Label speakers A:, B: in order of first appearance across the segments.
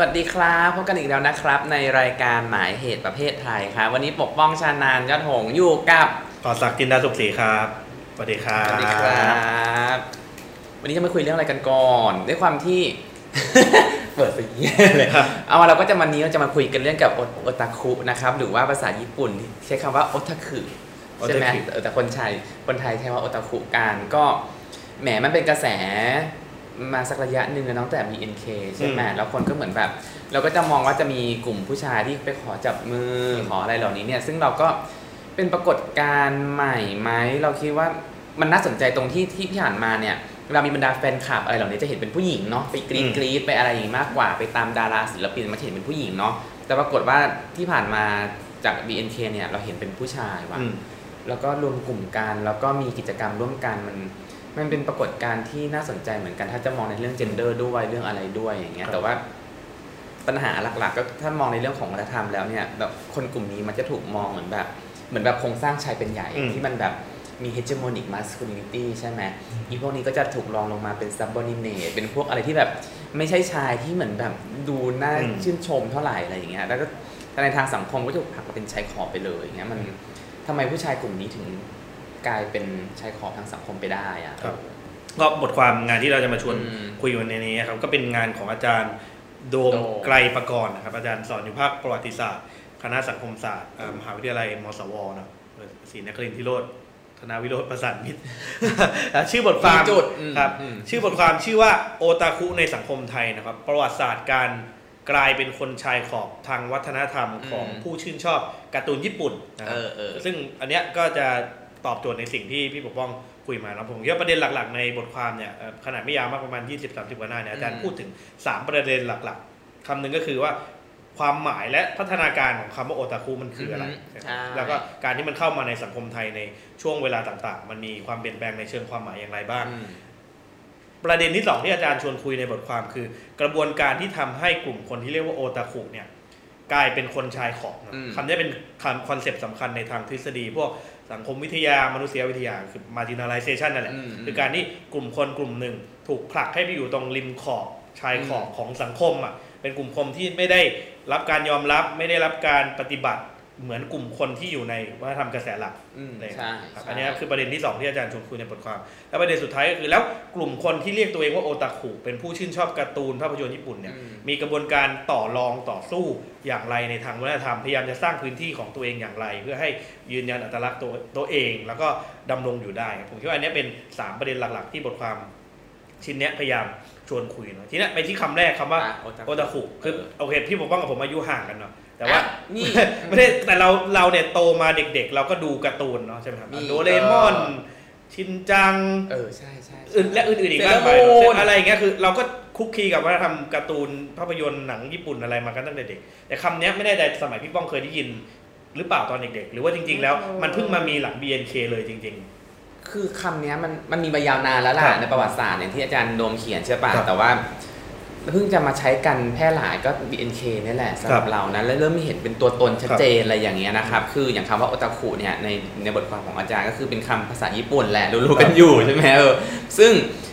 A: วัสดีครับพบกันอีกแล้วนะครับ ในรายการหมายเหตุประเภทไทยครับวันนี้ปกป้องชานานยอดหงส์อยู่กับ
B: ต่อศักดิ์จินดาสุขศรีครับสวัสดีครับ
A: สวัสดีครับ วันนี้จะมาคุยเรื่องอะไรกันก่อน ด้วยความที่ เปิดสีเลย
B: ครับ
A: เอามาเราก็จะวันนี้เราจะมาคุยกันเรื่องกับโอโอตาคุนะครับหรือว่าภาษาญี่ปุ่นใช้คำว่าโอทาคุใช่ไหม
B: otaku
A: เออแต่คนไทยคนไทยใช้ว่าโอตาคุกันก็แหมมันเป็นกระแส มาสักระยะหนึ่งแล้วตั้งแต่ BNK ใช่ไหม
B: อืม
A: แล้วคนก็เหมือนแบบ เราก็จะมองว่าจะมีกลุ่มผู้ชายที่ไปขอจับมืออ
B: ม
A: ขออะไรเหล่านี้เนี่ยซึ่งเราก็เป็นปรากฏการณ์ใหม่ไหมเราคิดว่ามันน่าสนใจตรงที่ที่ผ่านมาเนี่ยเรามีบรรดาแฟนคลับอะไรเหล่านี้จะเห็นเป็นผู้หญิงเนาะไปกรีดกรีดไปอะไรอย่างนี้มากกว่าไปตามดาราศิลปินมาเห็นเป็นผู้หญิงเนาะแต่ปรากฏว่าที่ผ่านมาจาก BNK เนี่ยเราเห็นเป็นผู้ชายว่ะ
B: อืม
A: แล้วก็รวมกลุ่มกันแล้วก็มีกิจกรรมร่วมกันมัน มันเป็นปรากฏการณ์ที่น่าสนใจเหมือนกัน ถ้าจะมองในเรื่อง gender ด้วยเรื่องอะไรด้วยอย่างเงี้ย
B: ครับ
A: แต่ว่าปัญหาหลักๆ ก็ถ้ามองในเรื่องของวัฒนธรรมแล้วเนี่ยแบบคนกลุ่มนี้มันจะถูกมองเหมือนแบบ เหมือนแบบโครงสร้างชายเป็นใหญ่
B: อืม
A: ที่มันแบบมี hegemonic masculinity ใช่ไหมอีพวกนี้ก็จะถูกรองลงมาเป็น subordinate เป็นพวกอะไรที่แบบไม่ใช่ชายที่เหมือนแบบดูน่า
B: อืม
A: ชื่นชมเท่าไหร่อะไรอย่างเงี้ย แล้วก็แต่ในทางสังคมก็ถูกผลักมาเป็นชายขอบไปเลยอย่างเงี้ยมันทำไมผู้ชายกลุ่มนี้ถึง กลายเป็นชายขอบทางสังคมไปได้อะ
B: ครับก็บทความงานที่เราจะมาชวน
A: อืม
B: คุยวันนี้ครับก็เป็นงานของอาจารย์โดม
A: โดม
B: ไกลประกรณ์นะครับอาจารย์สอนอยู่ภาคประวัติศาสตร์ คณะสังคมศาสตร์อ่ามหาวิทยาลัยมศวเนอะเออศรีนครินทร์ทิโรธธนาวิโรธประสานมิตรชื่อบทความ
A: มีจุดอืม
B: ครับ
A: อืม
B: ชื่อบทความชื่อว่าโอตาคุในสังคมไทยนะครับ ประวัติศาสตร์การกลายเป็นคนชายขอบทางวัฒนธรรมของ
A: อืม
B: ผู้ชื่นชอบการ์ตูนญี่ปุ่นนะค
A: เอ
B: รับ
A: อเออ
B: ซึ่งอันเนี้ยก็จะ ตอบโจทย์ในสิ่งที่พี่ปกป้องคุยมานะผมคิดว่าประเด็นหลักๆ ในบทความเนี่ยเอ่อขนาดไม่ยาวมากประมาณ 20-30กว่าหน้าเนี่ยอาจารย์
A: อืม
B: พูดถึง 3 ประเด็นหลักๆคำหนึ่งก็คือว่าความหมายและพัฒนาการของคำว่าโอตาคุมันคืออะไร
A: ใช่
B: แล้วก็การที่มันเข้ามาในสังคมไทยในช่วงเวลาต่างๆ มันมีความเปลี่ยนแปลงในเชิงความหมายอย่างไรบ้าง
A: อืม
B: ประเด็นที่สองที่อาจารย์ชวนคุยในบทความคือ กระบวนการที่ทำให้กลุ่มคนที่เรียกว่าโอตาคุเนี่ยกลายเป็นคนชายขอบนะ
A: อืม
B: คำนี้เป็นคำคอนเซปต์สำคัญในทางทฤษฎี พวก สังคมวิทยามนุษยวิทยาคือ marginalization นั่นแหละ
A: อืม
B: คือการที่กลุ่มคนกลุ่มหนึ่ง ถูกผลักให้ไปอยู่ตรงริมขอบชายขอบของสังคมอะเป็นกลุ่มคนที่ไม่ได้รับการยอมรับไม่ได้รับการปฏิบัติ เหมือนกลุ่มคนที่อยู่ในวัฒนธรรมกระแสหลัก
A: อืม
B: เลย
A: ใช่
B: ครับ
A: ใช่
B: อันนี้คือประเด็นที่สองที่อาจารย์ชวนคุยในบทความ แล้วประเด็นสุดท้ายก็คือแล้วกลุ่มคนที่เรียกตัวเองว่าโอตาคุเป็นผู้ชื่นชอบการ์ตูนภาพยนตร์ญี่ปุ่นเนี่ย
A: อืม
B: มีกระบวนการต่อรองต่อสู้อย่างไรในทางวัฒนธรรมพยายามจะสร้างพื้นที่ของตัวเองอย่างไร เพื่อให้ยืนยันอัตลักษณ์ตัวตัวเอง แล้วก็ดำรงอยู่ได้ ผมคิดว่าอันนี้เป็น 3 ประเด็นหลัก ๆ ที่บทความชิ้นเนี้ยพยายามชวนคุยเนาะทีนี้ไปที่คำแรกคำว่า
A: อะ
B: โอตาคุคือโอเคพี่ผมว่ากับผมอายุห่างกันเนาะ แต่ว่า
A: อะนี่
B: ไม่ได้แต่เราเราเนี่ยโตมาเด็กๆ เราก็ดูการ์ตูนเนาะใช่ไหมครับ
A: มี
B: โดเรมอนชินจัง
A: เออใช่ใช่ใช่
B: อื่นและอื่นๆอีก
A: เซ
B: มาก
A: เลอร์
B: มาย
A: มูน
B: อะไรอย่างเงี้ยคือ เราก็คุกคีกับวัฒนธรรมการ์ตูนภาพยนตร์หนังญี่ปุ่นอะไรมากันตั้งแต่เด็ก แต่คำเนี้ยไม่แน่ใจสมัยพี่ป้องเคยได้ยิน หรือเปล่าตอนเด็กๆ หรือว่าจริง ๆ แล้วมันเพิ่งมามีหลัง BNK เลยจริง
A: คือคำเนี้ยมันมันมีมายาวนานแล้วล่ะ
B: ครับ
A: ในประวัติศาสตร์อย่างที่อาจารย์โดมเขียนใช่ป่ะ
B: ครับ
A: แต่ว่า เพิ่งจะมาใช้กันแพร่หลายก็ BNK นี่แหละสำหรับ
B: ครับ
A: เรานะแล้วเริ่มมีเห็นเป็นตัวตนชัด
B: ครับ
A: เจนอะไรอย่างเงี้ยนะครับคืออย่างคำว่าโอตาคุเนี่ยในในบทความของอาจารย์ก็คือเป็นคำภาษาญี่ปุ่นแหละรู้ๆกันอยู่ใช่ไหมเออซึ่ง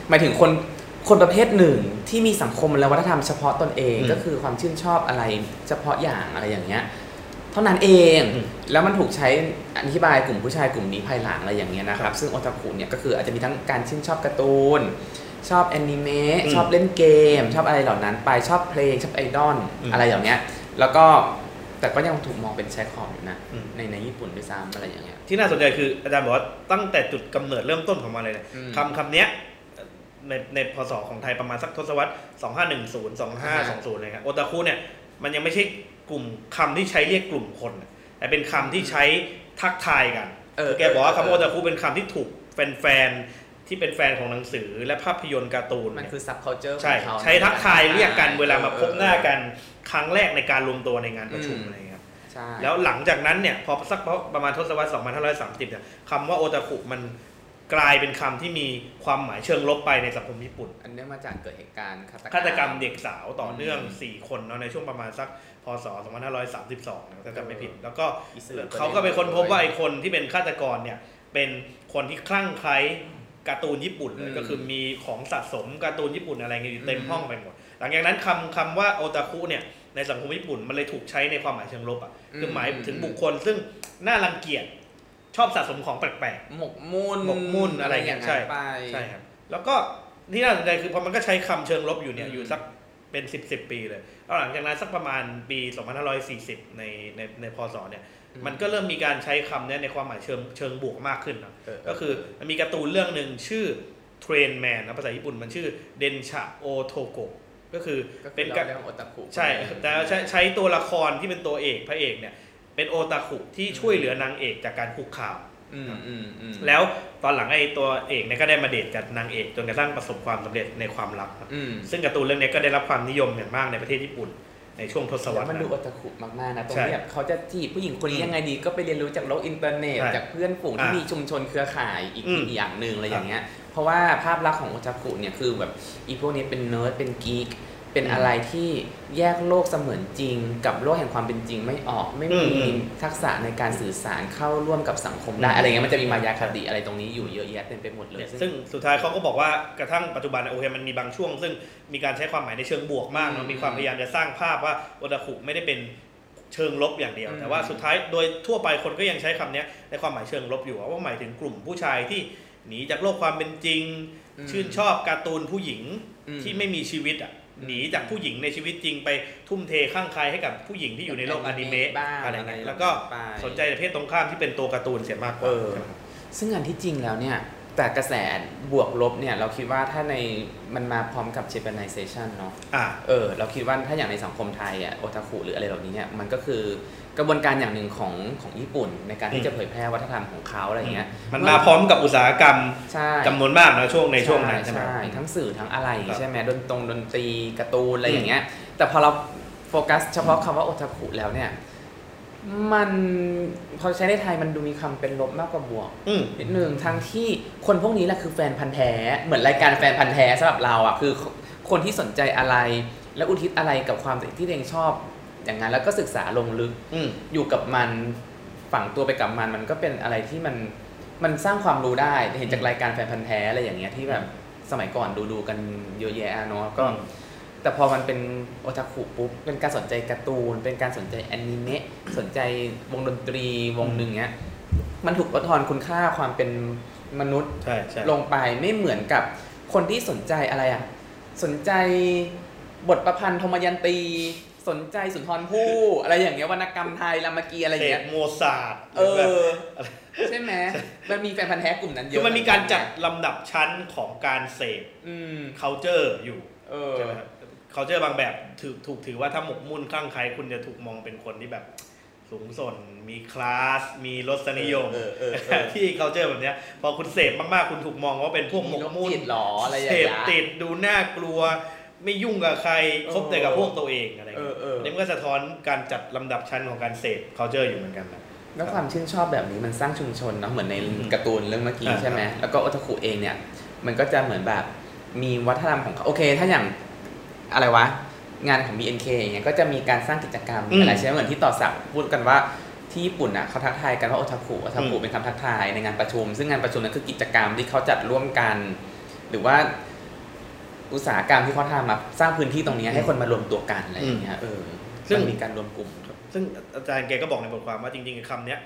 A: หมายถึงคนคนประเภทหนึ่งที่มีสังคมและวัฒนธรรมเฉพาะตนเอง
B: อืม
A: ก็คือความชื่นชอบอะไรเฉพาะอย่างอะไรอย่างเงี้ยเท่านั้นเอง
B: อืม
A: แล้วมันถูกใช้อธิบายกลุ่มผู้ชายกลุ่มนี้ภายหลังอะไรอย่างเงี้ยนะครับ ซึ่งโอตาคุเนี่ยก็คืออาจจะมีทั้งการชื่นชอบการ์ตูน ชอบแอนิเมะ
B: อืม
A: ชอบเล่นเกม ชอบอะไรเหล่านั้น ไปชอบเพลงชอบไอดอล
B: อืม
A: อะไรอย่างเงี้ย แล้วก็แต่ก็ยังถูกมองเป็นแชร์ขอบอยู่นะ
B: อืม
A: ในในญี่ปุ่นด้วยซ้ำอะไรอย่างเงี้ย
B: ๆที่น่าสนใจคืออาจารย์บอกว่าตั้งแต่จุดกำเนิดเริ่มต้นของมันเลยเนี่ย
A: อืม
B: คำคำเนี้ยในในพศของไทยประมาณสักทศวรรษ 2510 2520เลยครับโอตาคุเนี่ยมันยังไม่ใช่กลุ่มคำที่ใช้เรียกกลุ่มคนน่ะแต่เป็นคำที่ใช้ทักทายกัน
A: เออ
B: แกบอกว่าคำว่าโอตาคุเป็นคำที่ถูกแฟนๆ ที่เป็นแฟนของหนังสือและภาพยนตร์การ์ตูน
A: มัน
B: เนี่ย
A: คือ subculture
B: ใช่
A: ของเขา
B: ใช้ทักทายเรียกกันเวลามาพบหน้า
A: เออ
B: กันครั้งแรกในการรวมตัวในงานประชุม
A: อืม
B: อะไรอย่างเงี้ยครับ
A: ใช่
B: แล้วหลังจากนั้นเนี่ยพอสักประมาณทศวรรษ 2530 เนี่ยคำว่าโอตาคุมันกลายเป็นคำที่มีความหมายเชิงลบไปในสังคมญี่ปุ่น
A: อันเนื่องมาจากเกิดเหตุการณ์ฆาตกรรม
B: ฆาตกรรมเด็กสาวต่อเนื่อง
A: อืม
B: 4คนเนาะในช่วงประมาณสักพศ 2532นะถ้าจำไม่ผิด แล้วก็
A: อิสระ
B: เขาก็ไปค้นพบว่าไอ้คนที่เป็นฆาตกรเนี่ยเป็นคนที่คลั่งไคล้ การ์ตูนญี่ปุ่นเลยก็คือมีของสะสมการ์ตูนญี่ปุ่นอะไรเงี้ยอยู่เต็มห้องไปหมด หลังจากนั้นคำคำว่าโอตาคุเนี่ยในสังคมญี่ปุ่นมันเลยถูกใช้ในความหมายเชิงลบอะคือหมายถึงบุคคลซึ่งน่ารังเกียจชอบสะสมของแปลก
A: หมกมุ่น
B: หมกมุ่นอะไรเงี้ยา
A: ง
B: ใช่
A: ไป
B: ๆใช่ครับแล้วก็ที่น่าสนใจคือพอมันก็ใช้คำเชิงลบอยู่เนี่ย
A: อืม
B: อยู่สักเป็น10บสปีเลยแล้วหลังจากนั้นสักประมาณปี 2540 ในในในพศเนี่ย มันก็เริ่มมีการใช้คำเนี้ยในความหมายเชิงเชิงบวกมากขึ้นนะ
A: เออ
B: ก็คือมันมีการ์ตูนเรื่องหนึ่งชื่อ Train Man นะภาษาญี่ปุ่นมันชื่อเดนช a โอโทโกก็คือ
A: ก็
B: เป็
A: เป็นน
B: กะ
A: เรื่องโอตาคุ
B: ใช่แต่ใช้ใช้ตัวละครที่เป็นตัวเอกพระเอกเนี่ย เป็นโอตาคุที่ช่วยเหลือนางเอกจากการคุกคาม
A: อืมอืมอืม
B: แล้วตอนหลังไอ้ตัวเอกเนี่ยก็ได้มาเดทกับนางเอกจนกระทั่งประสบความสำเร็จในความรักครับ
A: อืม
B: ซึ่งการ์ตูนเรื่องนี้ก็ได้รับความนิยมอย่างมากในประเทศญี่ปุ่น ในช่วงทศวรรษ
A: มัน
B: นั้
A: ดู
B: น
A: โอตาคุมากๆนะตรง
B: ใช่
A: ที่แบบเขาจะจีบผู้หญิงคนนี้
B: อืม
A: ยังไงดีก็ไปเรียนรู้จากโลกอินเทอร์เน็ต
B: ใช่
A: จากเพื่อนฝูงที่
B: อะ
A: มีชุมชนเครือข่ายอีก
B: อืม
A: อีกอย่างหนึ่งอะไรอย่างเงี้ยเพราะว่าภาพลักษณ์ของโอตาคุเนี่ยคือแบบอีพวกนี้เป็นเนิร์ดเป็น geek เป็น
B: อืม
A: อะไรที่แยกโลกเสมือนจริง กับโลกแห่งความเป็นจริงไม่ออก ไม่
B: อื
A: มี
B: มอืม
A: ทักษะในการสื่อสารเข้าร่วมกับสังคมได้
B: อืม
A: อะไรเงี้ยมันจะมีมายาคติอะไรตรงนี้อยู่เยอะแยะเต็มไปหมดเลย
B: ซึ่งสุดท้ายเขาก็บอกว่ากระทั่งปัจจุบันเนี่ยโอเคมันมีบางช่วง ซึ่งมีการใช้ความหมายในเชิงบวกมากเน
A: อื
B: อะ
A: ม
B: มีความพยายามจะสร้างภาพว่าโอตาคุไม่ได้เป็นเชิงลบอย่างเดียว
A: อืม
B: แต่ว่าสุดท้ายโดยทั่วไปคนก็ยังใช้คำเนี้ยในความหมายเชิงลบอยู่ว่าหมายถึงกลุ่มผู้ชายที่หนีจากโลกความเป็นจริง ชื่นชอบการ์ตูนผู้หญิง
A: อืม
B: ที่ไม่มีชีวิตอะ
A: อืม
B: หนีจากผู้หญิงในชีวิตจริงไปทุ่มเทข้างใครให้กับผู้หญิงที่อยู่ในโลกอนิเมะ
A: บ้าง
B: อะไร
A: อะไร
B: เงี้ยแล้วก็
A: ไป
B: สนใจในเพศตรงข้ามที่เป็นตัวการ์ตูนเสียมากกว่า
A: เออ
B: ใช่ไหมครับ
A: ซึ่งอันที่จริงแล้วเนี่ย แต่กระแสบวกลบเนี่ยเราคิดว่าถ้าในมันมาพร้อมกับ Japanization เนาะ
B: อ่า
A: เออเราคิดว่าถ้าอย่างในสังคมไทยอะโอทาคุหรืออะไรเหล่านี้เนี่ยมันก็คือกระบวนการอย่างหนึ่งของของญี่ปุ่น ในการที่จะเผยแพร่วัฒนธรรมของเขาอะไรอย่างเงี้ย
B: มันมาพร้อมกับอุตสาหกรรม
A: ใช่
B: จำนวนมากนะช่วงในช่วงนั้นใช่ไหม
A: ใช่ทั้งสื่อทั้งอะไรอย่างงี้
B: ครับ
A: ใช่ไหมดนตรงดนตรีการ์ตูนอะไร
B: อืม
A: อย่างเงี้ยแต่พอเราโฟกัสเฉพาะคำว่าโอทาคุแล้วเนี่ย มันพอใช้ในไทยมันดูมีคำเป็นลบมากกว่าบวก
B: อืม
A: นิดนึงทั้งที่คนพวกนี้แหละคือแฟนพันธ์แท้ เหมือนรายการแฟนพันธ์แท้สำหรับเราอะคือคนที่สนใจอะไร และอุทิศอะไรกับความที่ตัวเองชอบ อย่างนั้นแล้วก็ศึกษาลงลึก
B: อืม
A: อยู่กับมันฝังตัวไปกับมันมันก็เป็นอะไรที่มันมันสร้างความรู้ได้เห็นจากรายการแฟนพันธ์แท้อะไรอย่างเงี้ยที่แบบสมัยก่อนดูดูๆกันเยอะแยะเนาะก็
B: อืม
A: แต่พอมันเป็นโอทาคุปุ๊บเป็นการสนใจการ์ตูน เป็นการสนใจแอนิเมะสนใจวงดนตรีวงหนึ่งเนี้ยมันถูกลดทอนคุณค่าความเป็นมนุษย์
B: ใช่ใช่
A: ลงไปไม่เหมือนกับคนที่สนใจอะไรอะ สนใจบทประพันธ์ธมยันตีสนใจสุนทรภู่อะไรอย่างเงี้ยวรรณกรรมไทยรามเกียรติอะไรอย่าง
B: เศ
A: เงี้
B: ษ
A: ย
B: โมซาร์ท
A: เอ
B: หรืแบบ
A: อใช่ไหมมันมีแฟนพันธ์แท้กลุ่มนั้นเย
B: คือ
A: อะ
B: มันมีการจัดลำดับชั้นของการเสพ
A: อืม
B: culture อยู่
A: เออ
B: ใช่ไหมครับ culture บางแบบถือถูกถือว่าถ้าหมกมุ่นคลั่งไคล้คุณจะถูกมองเป็นคนที่แบบสูงส่งมีคลาส มีรสนิยม
A: เออเออเออ
B: ที่ culture แบบเนี้ย พอคุณเสพมากๆ คุณถูกมองว่าเป็นพวกหมกมุ่น
A: โรคจิตหรออะไรอย่าง
B: เส
A: เงี้
B: พ
A: ย
B: ติดดูน่ากลัว ไม่ยุ่งกับใครคบแต่กับพวกตัวเองอะไรอย่างเงี้ย
A: เออเออ
B: นี่มันก็สะท้อนการจัดลำดับชั้นของการเสพ culture อยู่เหมือนกันนะ
A: แล้วความชื่นชอบแบบนี้มันสร้างชุมชนเนาะเหมือนใน
B: อืม
A: การ์ตูนเรื่องเมื่อกี้
B: อ่า
A: ใช่ไหมแล้วก็โอทาคุเองเนี่ยมันก็จะเหมือนแบบมีวัฒนธรรมของเขาโอเค ถ้าอย่าง อะไรวะ งานของ BNK อย่างเงี้ยก็จะมีการสร้างกิจกรรม
B: อืม
A: อะไรใช่ไหมเหมือนที่ต่อสักพูดกันว่าที่ญี่ปุ่นอะเขาทักทายกันว่าโอทาคุโอทาคุ
B: อืม
A: เป็นคำทักทายในงานประชุม ซึ่งงานประชุมนั้นคือกิจกรรมที่เขาจัดร่วมกัน หรือว่าอุตสาหกรรมที่เขาทำมาสร้างพื้นที่ตรงเนี้ยให้คนมารวมตัวกันอะไรอย่างเงี้ยเออ
B: ซึ่ง
A: มันมีการรวมกลุ่ม
B: ซึ่งอาจารย์แกก็บอกในบทความว่าจริงๆคำเนี้ย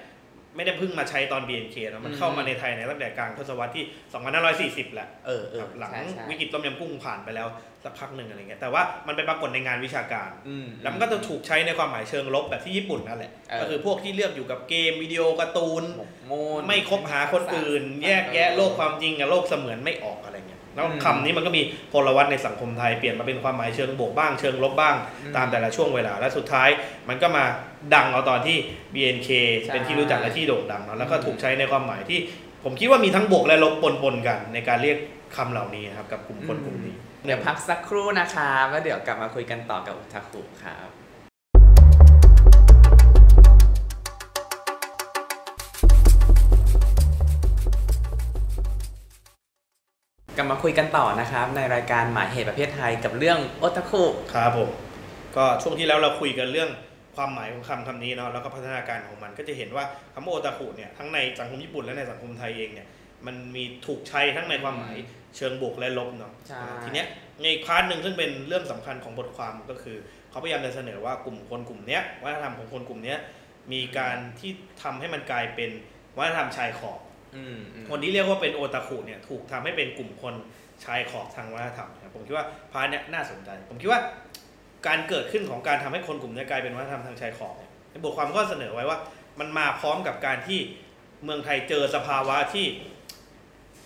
B: ไม่ได้เพิ่งมาใช้ตอน BNK นะมัน
A: อืม
B: เข้ามาในไทยในตั้งแต่กลางทศวรรษที่ 2540 แหละ
A: เออเอ
B: ค
A: อ
B: รับหลัง
A: ใช่ใช่
B: วิกฤตต้มยำกุ้งผ่านไปแล้วสักพักหนึ่งอะไรเงี้ยแต่ว่ามันไปปรากฏในงานวิชาการ
A: อืม
B: แล้วมันก็จะถูกใช้ในความหมายเชิงลบแบบที่ญี่ปุ่นนั่นแหละ
A: เออ
B: ก็คือพวกที่เลือกอยู่กับเกมวิดีโอการ์ตูน
A: หมกมุ่น
B: ไม่คบหาคนอื่น แยกแยะโลกความจริงกับโลกเสมือนไม่ออกอะไรเงี้ย แล้ว
A: อืม
B: คำนี้มันก็มีพลวัตในสังคมไทยเปลี่ยนมาเป็นความหมายเชิงบวกบ้างเชิงลบบ้าง
A: อืม
B: ตามแต่ละช่วงเวลา และสุดท้ายมันก็มาดังเอาตอนที่ BNK
A: ใช่
B: เป็นที่รู้จักและที่โด่งดังเนาะแล้วก็
A: อืม
B: ถูกใช้ในความหมายที่ ผมคิดว่ามีทั้งบวกและลบปนๆกัน ในการเรียกคำเหล่านี้นะครับกับกลุ่มคนกลุ่มนี้
A: เดี๋ยวพักสักครู่นะคะแล้วเดี๋ยวกลับมาคุยกันต่อกับอุทาคุครับ ลับมาคุยกันต่อนะครับ ในรายการหมายเหตุประเภทไทยกับเรื่องโอตาคุ
B: ครับผมก็ช่วงที่แล้วเราคุยกันเรื่องความหมายของคำคำนี้เนาะแล้วก็พัฒนาการของมันก็จะเห็นว่าคำว่าโอตาคุเนี่ยทั้งในสังคมญี่ปุ่นและในสังคมไทยเองเนี่ยมันมีถูกใช้ทั้งในความหมายเชิงบวกและลบเนาะ
A: ใช่
B: ทีเนี้ยในอีก part หนึ่งซึ่งเป็นเรื่องสำคัญของบทความก็คือ เขาพยายามจะเสนอว่ากลุ่มคนกลุ่มเนี้ยวัฒนธรรมของคนกลุ่มเนี้ยมีการที่ทำให้มันกลายเป็นวัฒนธรรมชายขอบ
A: อืมอืม
B: คนที่เรียกว่าเป็นโอตาคุเนี่ยถูกทำให้เป็นกลุ่มคนชายขอบทางวัฒนธรรมครับผมคิดว่าพาร์ทเนี้ยน่าสนใจ ผมคิดว่าการเกิดขึ้นของการทำให้คนกลุ่มเนี้ยกลายเป็นวัฒนธรรมทางชายขอบเนี่ยในบทความก็เสนอไว้ว่า มันมาพร้อมกับการที่เมืองไทยเจอสภาวะที่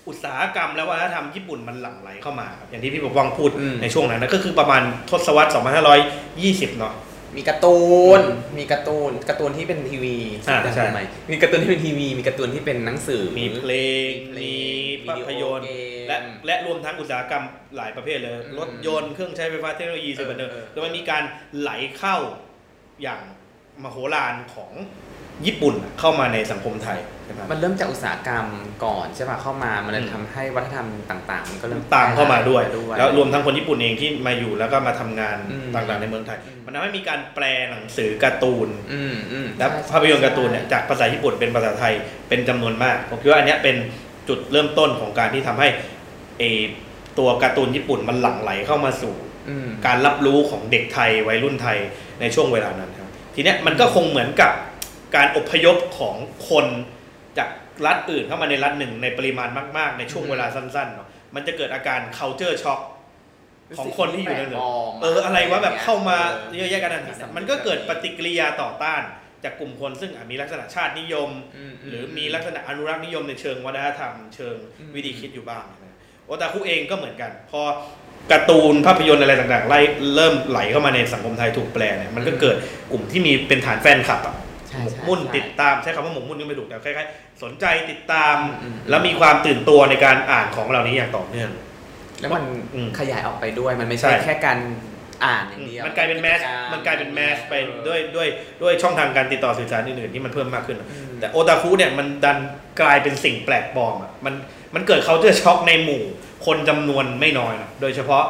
B: อุตสาหกรรมและวัฒนธรรมญี่ปุ่นมันหลั่งไหลเข้ามาครับอย่างที่พี่ปกป้องพูดในช่วงนั้นนะก็คือประมาณทศวรรษ 2520 เนาะ
A: มีการ์ตูน มีการ์ตูนการ์ตูนที่เป็นทีวี
B: อ่าใช่
A: จำได้ไหมมีการ์ตูนที่เป็นทีวี มีการ์ตูนที่เป็นหนังสือ
B: มีเพลง มีภาพยนตร์ และ
A: และ
B: และรวมทั้งอุตสาหกรรมหลายประเภทเลย
A: อืม
B: รถยนต์ เครื่องใช้ไฟฟ้าเทคโนโลยีสื่อบันเทิง
A: เออเออ
B: แล้วมันมีการไหลเข้าอย่างมโหฬารของ ญี่ปุ่นอะเข้ามาในสังคมไทยใช่ไหม
A: มันเริ่มจากอุตสาหกรรมก่อนใช่ป่ะเข้ามามันเลย
B: อืม
A: ทำให้วัฒนธรรมต่างๆ มันก็เริ่ม
B: ตามเข้ามาด้วย
A: ด้วย
B: แล้วรวมทั้งคนญี่ปุ่นเองที่มาอยู่แล้วก็มาทำงาน
A: อืม
B: ต่างๆในเมืองไทย
A: อืม
B: มันทำให้มีการแปลหนังสือการ์ตูน
A: อืมอืม
B: และ
A: ใช่
B: ภาพยนตร์การ์ตูนเนี่ยจากภาษาญี่ปุ่นเป็นภาษาไทยเป็นจำนวนมากผมคิดว่าอันเนี้ยเป็นจุดเริ่มต้นของการที่ทำให้เออตัวการ์ตูนญี่ปุ่นมันหลั่งไหลเข้ามาสู่
A: อืม
B: การรับรู้ของเด็กไทยวัยรุ่นไทยในช่วงเวลานั้นครับทีเนี้ยมันก็คงเหมือนกับ การอพยพของคนจากรัฐอื่นเข้ามาในรัฐหนึ่งในปริมาณมาก ๆ ในช่วงเวลาสั้นๆเนาะมันจะเกิดอาการ culture shock ของคนที่อยู่ในเมืองเอออะไรวะแบบเข้ามาเยอะแยะกันนั้นมันก็เกิดปฏิกิริยาต่อต้าน จากกลุ่มคนซึ่งอาจมีลักษณะชาตินิยม หรือมีลักษณะอนุรักษ์นิยมในเชิงวัฒนธรรมเชิง
A: อืม
B: วิธีคิดอยู่บ้างนะโอตาคุเองก็เหมือนกัน พอการ์ตูนภาพยนตร์อะไรต่างๆไล่เริ่มไหลเข้ามาในสังคมไทยถูกแปลเนี่ยมันก็เกิดกลุ่มที่มีเป็นฐานแฟนคลับอะ
A: ใช่
B: หมก
A: ใช่
B: มุ่น
A: ใช่
B: ติดตามใช้คำว่าหมกมุ่นก็ไม่ถูกแต่คล้ายๆสนใจติดตาม
A: อืม
B: แล้วมีความตื่นตัวในการอ่านของเหล่านี้อย่างต่อเนื่อง
A: แล้วมัน
B: อืม
A: ขยายออกไปด้วยมันไม่
B: ใช่
A: ใช่แค่การอ่านอย่างเดียว
B: มันกลายเป็นแมส
A: จรร
B: มันกลายเป็นแมสไป
A: เออ
B: ด้วยด้วยด้วยช่องทางการติดต่อสื่อสารอื่นๆที่มันเพิ่มมากขึ้น
A: อืม
B: แต่โอตาคุเนี่ยมันดันกลายเป็นสิ่งแปลกปลอมอะมันมันเกิดเขาเจอช็อกในหมู่ คนจำนวนไม่น้อยนะโดยเฉพาะ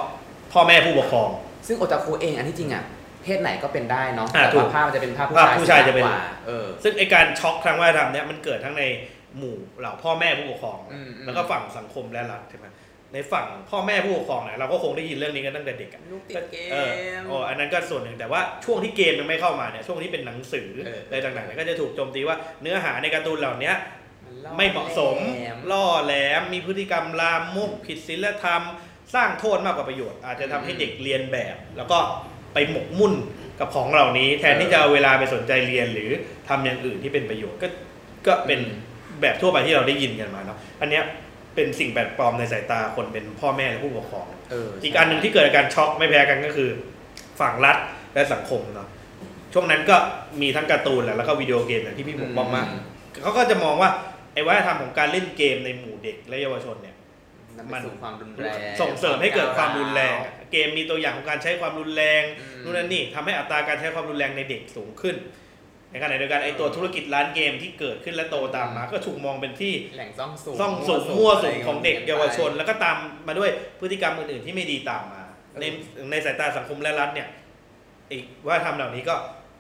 B: พ่อแม่ผู้ปกครอง
A: ซึ่งโอตาคุเองอันที่จริงอะ เพศไหนก็เป็นได้เนาะ
B: อ่า
A: แต่
B: ถูก
A: ว่าภาพมันจะเป็นภาพผู้
B: ภาพ
A: ชาย
B: ผู้ชายจะเป็น
A: มกกว่าเออ
B: ซึ่งไอการช็อกทางวัฒนธรรมเนี่ยมันเกิดทั้งในหมู่เหล่าพ่อแม่ผู้ปกครอง
A: อืมอืม
B: แล้วก็ฝั่งสังคมและรัฐใช่ไหมในฝั่งพ่อแม่ผู้ปกครองเนี่ยเราก็คงได้ยินเรื่องนี้กันตั้งแต่เด็กอะ
A: ลูกติดเก
B: เออ
A: ม
B: โอ้อันนั้นก็ส่วนหนึ่งแต่ว่าช่วงที่เกมยังไม่เข้ามาเนี่ยช่วงที่เป็นหนังสือ
A: เออ
B: อะไรต่างๆเนี่ยก็จะถูกโจมตีว่าเนื้อหาในการ์ตูนเหล่านี้
A: ล่อ
B: ไม่เหมาะสม
A: แหลม
B: ล่อแหลมมีพฤติกรรมลามกผิดศีลธรรม สร้างโทษมากกว่าประโยชน์ อาจจะทำให้เด็กเรียนแบบ แล้วก็ ไปหมกมุ่นกับของเหล่านี้ แทนที่จะเอาเวลาไปสนใจเรียนหรือทำอย่างอื่นที่เป็นประโยชน์ก็ก็เป็นแบบทั่วไปที่เราได้ยินกันมาเนาะอันเนี้ยเป็นสิ่งแปลกปลอมในสายตาคนเป็นพ่อแม่และผู้ปกครอง
A: เออ
B: อีกอันหนึ่งที่เกิดอาการช็อกไม่แพ้กันก็คือ ฝั่งรัฐและสังคมเนาะช่วงนั้นก็มีทั้งการ์ตูนแหละแล้วก็วิดีโอเกมอย่างที่พี่ผมบอกมาเขาก็จะมองว่าไอ้วัฒนธรรมของการเล่นเกมในหมู่เด็กและเยาวชนเนี่ย
A: นำไปสู่ความรุนแรง
B: ส่งเสริมให้เกิดความรุนแรง
A: ก้าว
B: เกมมีตัวอย่างของการใช้ความรุนแรง
A: อืม
B: นู่นนั่นนี่ทำให้อัตราการใช้ความรุนแรงในเด็กสูงขึ้น ในขณะเดียวกันไอ้ตัวธุรกิจร้านเกมที่เกิดขึ้นและโตตามมา ก็ถูกมองเป็นที่
A: แหล่งซ่องสุม
B: ซ่องสุมมั่วสุมของเด็กเยาวชน แล้วก็ตามมาด้วยพฤติกรรมอื่นๆที่ไม่ดีตามมา ในในสายตาสังคมและรัฐเนี่ยอีกว่าทำเหล่านี้ก็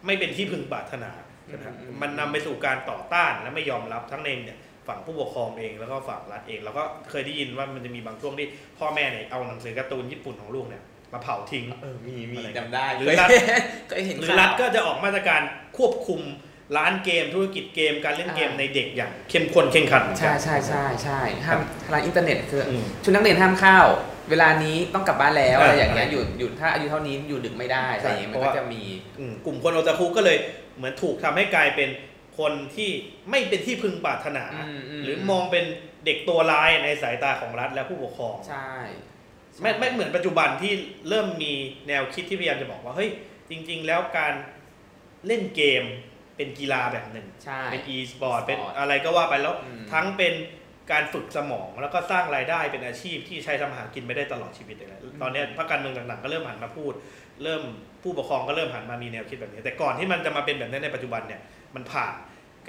B: ไม่เป็นที่พึงปรารถนานะครับมันนำไปสู่การต่อต้านและไม่ยอมรับทั้งในเนี่ย ฝั่งผู้ปกครองเองแล้วก็ฝั่งรัฐเอง แล้วก็เคยได้ยินว่ามันจะมีบางช่วงที่พ่อแม่เนี่ยเอาหนังสือการ์ตูนญี่ปุ่นของลูกเนี่ยมาเผาทิ้ง
A: เออมีมี
B: อะไร
A: จำได้
B: หรือ
A: เคย
B: รัฐ
A: เคยเห็น
B: หรือ
A: ข่าว
B: รัฐก็จะออกมาตรการควบคุมร้านเกมธุรกิจเกมการเล่นเกม
A: อ่า
B: ในเด็กอย่างเข้มข้นเข่งขันเหมือนกั
A: ใช่
B: น
A: ใช่ใช่ใช่ห้ามร้านอินเทอร์เน็ตคืออ
B: อืม
A: ชุดนักเรียนห้ามเข้า เวลานี้ต้องกลับบ้านแล้ว
B: อ่า
A: อะไรอย่างเงี้ยอยู่อยู่ถ้าอายุเท่านี้อยู่ดึกไม่ได้อะไรอย่างเงี้ยมัน
B: เพราะ
A: ก็
B: ว่า
A: จะมี
B: อืมกลุ่มคนโอตาคุก็เลยเหมือนถูกทำให้กลายเป็น คนที่ไม่เป็นที่พึงปรารถนา
A: อืมอืม
B: หรือมองเป็นเด็กตัวร้ายในสายตาของรัฐและผู้ปกครอง
A: ใช่
B: ไม่ไม่เหมือนปัจจุบันที่เริ่มมีแนวคิดที่พยายามจะบอกว่าเฮ้ยจริง ๆ แล้วการเล่นเกมเป็นกีฬาแบบหนึ่ง
A: ใช่
B: เป็น e สปอร์ต
A: e-sport
B: เป็นอะไรก็ว่าไปแล้ว
A: อืม
B: ทั้งเป็นการฝึกสมองแล้วก็สร้างรายได้เป็นอาชีพที่ใช้ทำอาหารกินไม่ได้ตลอดชีวิตเลยนะตอนเนี้ยพรรคการเมืองต่างๆก็เริ่มหันมาพูด เริ่มผู้ปกครองก็เริ่มหันมามีแนวคิดแบบนี้ แต่ก่อนที่มันจะมาเป็นแบบนี้ในปัจจุบันเนี่ย มันผ่าน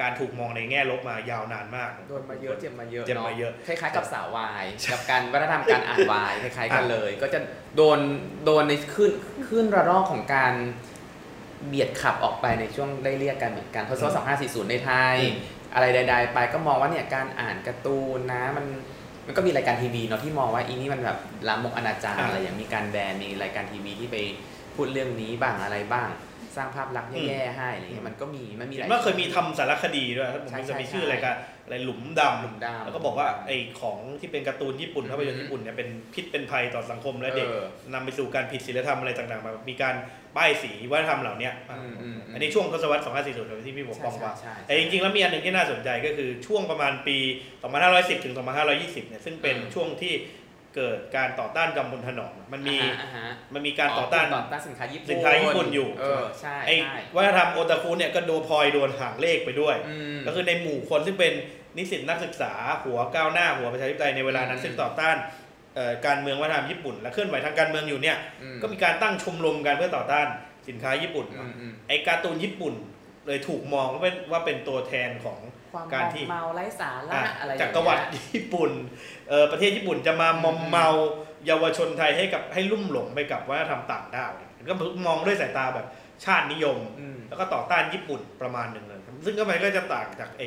B: การถูกมองในแง่ลบมายาวนานมาก
A: โดนมาเยอะเจ็บมาเยอะ
B: เจ็บมาเยอะ
A: คล้ายๆกับสาววายกับการวัฒนธรรมการอ่านวายคล้ายๆกันเลย ก็จะโดนโดนในขึ้นขึ้นระลอกของการเบียดขับออกไปในช่วงได้เรียกกันเหมือนกันทศวรรษ2540 ในไทย
B: อืม
A: อะไรใด ๆ ไปก็มองว่าเนี่ยการอ่านการ์ตูนนะมันมันก็มีรายการทีวีเนาะที่มองว่าอีนี่มันแบบลามกอนาจาร
B: อ่า
A: อะไรอย่างมีการแบนมีรายการทีวีที่ไปพูดเรื่องนี้บ้างอะไรบ้าง สร้างภาพลักษณ์แย่ๆให้อะไรเงี้ยมันก็มีมันมีห
B: เห็
A: ลาย
B: นว่าเคยมีทำสารคดีด้วยครับผม
A: ใช่
B: จะมี
A: ใช่
B: ชื่อ
A: ใช่
B: รายการอะไรหลุมดำ
A: หลุมดำ
B: แล้วก็บอกว่าไอ้ของที่เป็นการ์ตูนญี่ปุ่น
A: อืม
B: ภาพยนตร์ญี่ปุ่นเนี่ยเป็นพิษเป็นภัยต่อสังคมและเด็ก
A: ออ
B: นำไปสู่การผิดศีลธรรมอะไรต่างๆมามีการป้ายสีวัฒนธรรมเหล่าเนี้ย
A: อืมอืม
B: อันนี้ช่วงทศวรรษ2540ที่พี่บอก
A: ใช่
B: ปองว่า
A: ใช่ใช่
B: แต่จริงๆแล้วมีอันหนึ่งที่น่าสนใจก็คือช่วงประมาณปี 2510ถึง2520เนี่ยซึ่งเป็น
A: อืม
B: ช่วงที่ เกิดการต่อต้านจอมพลถนอมมันมี
A: อ่าฮะอ่าฮะ
B: มันมีการต่อต้าน
A: ต่อต้านสินค้าญี่ปุ่น
B: สินค้าญี่ปุ่นอยู่
A: เออใช่
B: ไอ้
A: ใช่
B: วัฒนธรรมโอตาคุเนี่ยก็โดนพลอยโดนห่างเลขไปด้วย
A: อืม
B: ก็คือในหมู่คนซึ่งเป็นนิสิตนักศึกษาหัวก้าวหน้าหัวประชาธิปไตยในเวลานั้น
A: อืม
B: ซึ่งต่อต้านเอ่อการเมืองวัฒนธรรมญี่ปุ่น และเคลื่อนไหวทางการเมืองอยู่เนี่ย
A: อืม
B: ก็มีการตั้งชมรมกันเพื่อต่อต้านสินค้าญี่ปุ่น
A: อืมอืม
B: ไอ้การ์ตูนญี่ปุ่นเลยถูกมองว่าเป็นว่าเป็นตัวแทนของ
A: ความ
B: การที่
A: เมาไร้สาระ
B: อะ
A: อะไรอย่าง
B: จั
A: เงี้ย
B: กรวรรดิญี่ปุ่นเอ่อประเทศญี่ปุ่นจะมามอม
A: อืม
B: เมาเยาวชนไทยให้กับให้ลุ่มหลงไปกับวัฒนธรรมต่างด้าวเนี่ยก็มองด้วยสายตาแบบชาตินิยม
A: อืม
B: แล้วก็ต่อต้านญี่ปุ่นประมาณหนึ่งเลยซึ่งก็มันก็จะต่างจากไอ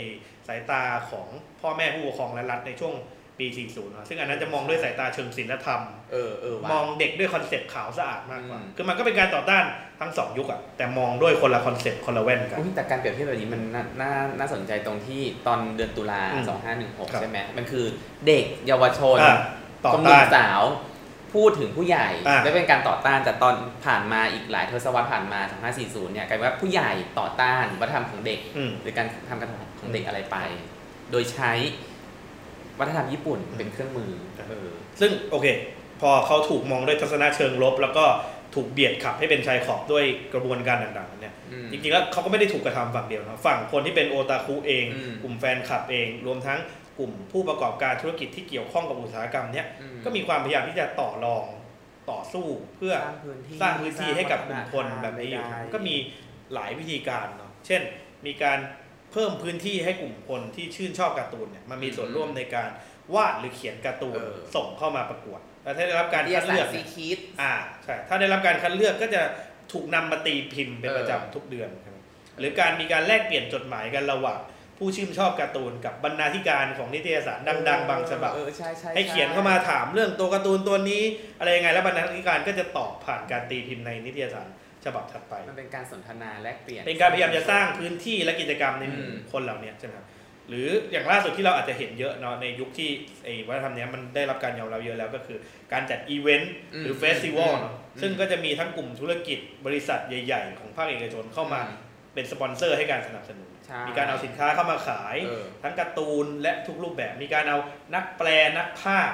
B: สายตาของพ่อแม่ผู้ปกครองและรัฐในช่วง ปี 40นะซึ่งอันนั้นจะมองด้วยสายตาเชิงศิลธรรม
A: เออเออว่ะ
B: มองเด็กด้วยคอนเซ็ปต์ขาวสะอาดมากกว่า
A: อืม
B: คือมันก็เป็นการต่อต้านทั้งสองยุคอะแต่มองด้วยคนละ concept คนละแว่นกัน
A: อุ๊ยแต่การเปรียบเทียบแบบนี้มันน่าน่าน่าสนใจตรงที่ตอนเดือนตุลา
B: อืม
A: 2516
B: ครับ
A: ใช่ไหมมันคือเด็กเยาวชน
B: อะต่อ
A: ต้านคน
B: หนุ่ม
A: สาวพูดถึงผู้ใหญ่
B: อะ
A: และเป็นการต่อต้านแต่ตอนผ่านมาอีกหลายทศวรรษผ่านมา 2540 เนี่ยกลายเป็นว่าผู้ใหญ่ต่อต้านวัฒนธรรมของเด็ก
B: อืม
A: หรือการทำการของเด็กอะไรไป โดยใช้ วัฒนธรรมญี่ปุ่นเป็นเครื่องมือเออ
B: ซึ่งโอเค พอเขาถูกมองด้วยทัศนะเชิงลบ แล้วก็ถูกเบียดขับให้เป็นชายขอบด้วยกระบวนการต่างๆเนี่ย
A: อืม
B: จริงๆแล้วเขาก็ไม่ได้ถูกกระทำฝั่งเดียวนะฝั่งคนที่เป็นโอตาคุเอง
A: อืม
B: กลุ่มแฟนคลับเอง รวมทั้งกลุ่มผู้ประกอบการธุรกิจที่เกี่ยวข้องกับอุตสาหกรรมเนี้ย
A: อื
B: ก็มีความพยายามที่จะต่อรองต่อสู้เพื่อ
A: สร้างพื้นที่
B: สร้างพื้นที่ให้กับกลุ่มคน
A: สร้าง
B: แบบนี้อยู่
A: วัฒนธรรม
B: ก็มีหลายวิธีการเนาะเช่น มีการ เพิ่มพื้นที่ให้กลุ่มคนที่ชื่นชอบการ์ตูนเนี่ยมามีส่วนร่วมในการวาดหรือเขียนการ์ตูน
A: เออ
B: ส่งเข้ามาประกวดแล้วถ้าได้รับการ
A: วิท
B: คั
A: ยา
B: ด
A: ศาส
B: เลื
A: ต
B: อก
A: ร์ซี
B: เนี่ย
A: คิด
B: อ่าใช่ถ้าได้รับการคัดเลือกก็จะถูกนำมาตีพิมพ์เป็น
A: เออ
B: ประจำทุกเดือนครับหรือการมีการแลกเปลี่ยนจดหมายกันระหว่างผู้ชื่นชอบการ์ตูนกับบรรณาธิการของนิตยสารดังๆ บางฉบับ
A: เออใช่ใช่
B: ให้เขียนเข้ามาถามเรื่องตัวการ์ตูนตัวนี้ อะไรยังไงแล้วบรรณาธิการก็จะตอบผ่านการตีพิมพ์ในนิตยสาร ฉบับถัดไป
A: มันเป็นการสนทนาแลกเปลี่ยน
B: เป็นการพยายามจะสร้างพื้นที่และกิจกรรมในหมู่
A: อืม
B: คนเหล่านี้ใช่ไหมครับหรืออย่างล่าสุดที่เราอาจจะเห็นเยอะเนาะในยุคที่ไอ้วัฒนธรรมเนี้ยมันได้รับการยอมรับเยอะแล้วก็คือ การจัดอีเวนต์หรือ festival เนาะซึ่งก็จะมีทั้งกลุ่มธุรกิจบริษัทใหญ่ ๆ ของภาคเอกชนเข้ามาเป็นสปอนเซอร์ให้การสนับสนุน
A: ใช่
B: มีการเอาสินค้าเข้ามาขาย
A: เออ
B: ทั้งการ์ตูนและทุกรูปแบบ มีการเอานักแปลนักพากย์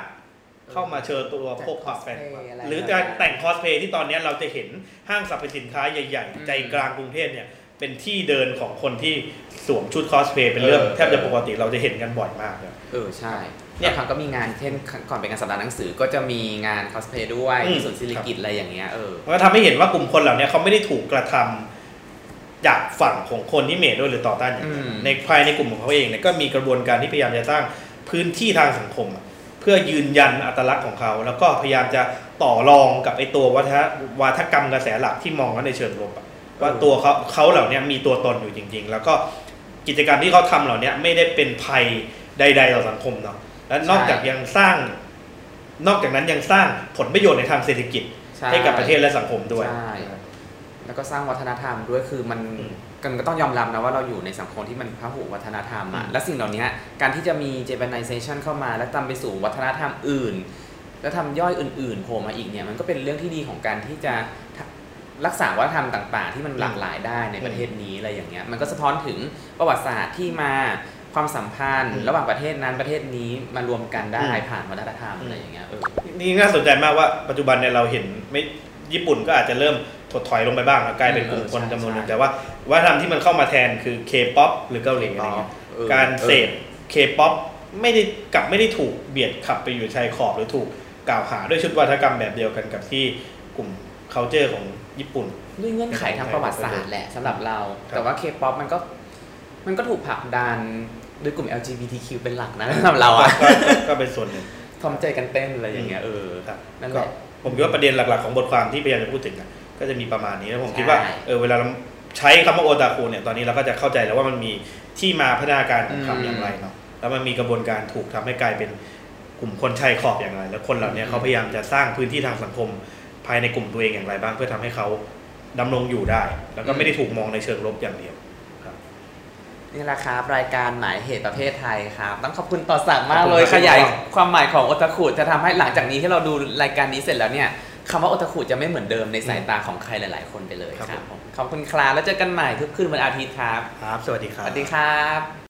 B: เข้ามาเชิญตัวพวก
A: จัด
B: ประกวดแฟน
A: cosplay อะไร
B: หรือการแต่งคอสเพลย์ที่ตอนนี้เราจะเห็นห้างสรรพสินค้าใหญ่
A: อืม
B: ๆใจกลางกรุงเทพเนี่ยเป็นที่เดินของคนที่สวมชุดคอสเพลย์เป็นเรื่อง
A: เออ
B: แทบจะปกติเราจะเห็นกันบ่อยมากเลย
A: เออใช่
B: เนี่
A: เนี่ยเนี่ยครั้งก็มีงานเช่นก่อนเป็นงานสัปดาห์หนังสือก็จะมีงานคอสเพลย์ด้วย
B: อืม
A: ที่ศูนย์สิริกิติ์อะไรอย่างเงี้ยเออ
B: มันก็ทำให้เห็นว่ากลุ่มคนเหล่านี้เขาไม่ได้ถูกกระทำจากฝั่งของคนที่ไม่เห็นด้วยหรือต่อต้านอย่างเดียว
A: อืม
B: ในภายในกลุ่มของเขาเองเนี่ยก็มีกระบวนการที่พยายามจะสร้างพื้นที่ทางสังคมอะเพื่อยืนยันอัตลักษณ์ของเขา แล้วก็พยายามจะต่อรองกับไอ้ตัววัฒนวาทกรรมกระแสหลักที่มองว่าในเชิงลบอะว่าตัวเขาเขาเหล่านี้มีตัวตนอยู่จริง ๆ แล้วก็กิจกรรมที่เขาทำเหล่านี้ไม่ได้เป็นภัยใด ๆ ต่อสังคมเนาะและนอกจากยังสร้าง นอกจากนั้นยังสร้างผลประโยชน์ในทางเศรษฐกิจ
A: ใช่
B: ให้กับประเทศและสังคมด้วย
A: ใช่แล้วก็สร้างวัฒนธรรมด้วยคือมัน
B: อืม
A: กันก็ต้องยอมรับนะว่าเราอยู่ในสังคมที่มันพหุวัฒนธรรมอะ
B: อืม
A: และสิ่งเหล่านี้การที่จะมี Japanization เข้ามา แล้วตามไปสู่วัฒนธรรมอื่น แล้วทำย่อยอื่นๆโผล่มาอีกเนี่ยมันก็เป็นเรื่องที่ดีของการที่จะรักษาวัฒนธรรมต่างๆ ที่มันหลากหลายได้ในประเทศนี้อะไรอย่างเงี้ยมันก็สะท้อนถึงประวัติศาสตร์ที่มาความสัมพันธ์
B: อืม
A: ระหว่างประเทศนั้นประเทศนี้มารวมกันได้
B: อืม
A: ผ่านวัฒนธรรม
B: อืม
A: อะไรอย่างเงี้ยเออ
B: นี่น่าสนใจมากว่าปัจจุบันเนี่ยเราเห็นไม่ญี่ปุ่นก็อาจจะเริ่ม ถดถอยลงไปบ้างแล้วกลายเป็นกลุ่ม
A: เออ
B: คน
A: ใช่
B: จำนวนหนึ่ง
A: ใช่
B: แต่ว่าวัฒนธรรมที่มันเข้ามาแทนคือ K-POP หรือเกาหลีอะไรเงี้ย
A: ออ
B: การเสพ
A: ออ
B: K-POP ไม่ได้กลับไม่ได้ถูกเบียดขับไปอยู่ชายขอบหรือถูกกล่าวหาด้วยชุดวัฒนกรรมแบบเดียวกันกับที่กลุ่ม culture ของญี่ปุ่น
A: ด้วยเงื่อนไขทางประวัติศาสตร์แหละสำหรับเรา
B: ครับ
A: แต่ว่าเคป๊อปมันก็มันก็ถูกผลักดันด้วยกลุ่ม LGBTQ เป็นหลักนะสำหรับเราอะ
B: ก็ก็ก็เป็นส่วนหนึ่ง
A: ทอมใจกันเต้นอะไรอย่างเงี้ยเออ
B: ครับ
A: นั่นแห
B: ก็
A: ละ
B: ผมคิดว่าประเด็นหลักๆของบทความที่พยายามจะพูดถึงอะ ก็จะมีประมาณนี้แล้วผมคิดว่า
A: ใช่
B: เออเวลาเราใช้คำว่าโอตาคุเนี่ยตอนนี้เราก็จะเข้าใจแล้วว่ามันมีที่มาพัฒนาการของ
A: อืม
B: คำอย่างไรเนาะแล้วมันมีกระบวนการถูกทำให้กลายเป็นกลุ่มคนชายขอบอย่างไร แล้วคนเหล่านี้เขาพยายามจะสร้างพื้นที่ทางสังคมภายในกลุ่มตัวเองอย่างไรบ้าง เพื่อทำให้เขาดำรงอยู่ได้ แล้วก็ไม่ได้ถูกมองในเชิงลบอย่างเดียว
A: นี่แหละครับรายการหมายเหตุประเภทไทยครับ ต้องขอบคุณต่อสั่งมากเลย
B: ขอบคุณครับ
A: ขยายความหมายของโอตาคุจะทำให้หลังจากนี้ที่เราดูรายการนี้เสร็จแล้วเนี่ย คำว่าโอตาคุจะไม่เหมือนเดิมในสายตาของใครหลาย ๆ คนไปเลยครับผมขอบคุณครับแล้วเจอกันใหม่ทุกคืนวันอาทิตย์ครับ
B: ครับ สวัสดีค
A: ส
B: รับ
A: วัสดีครับ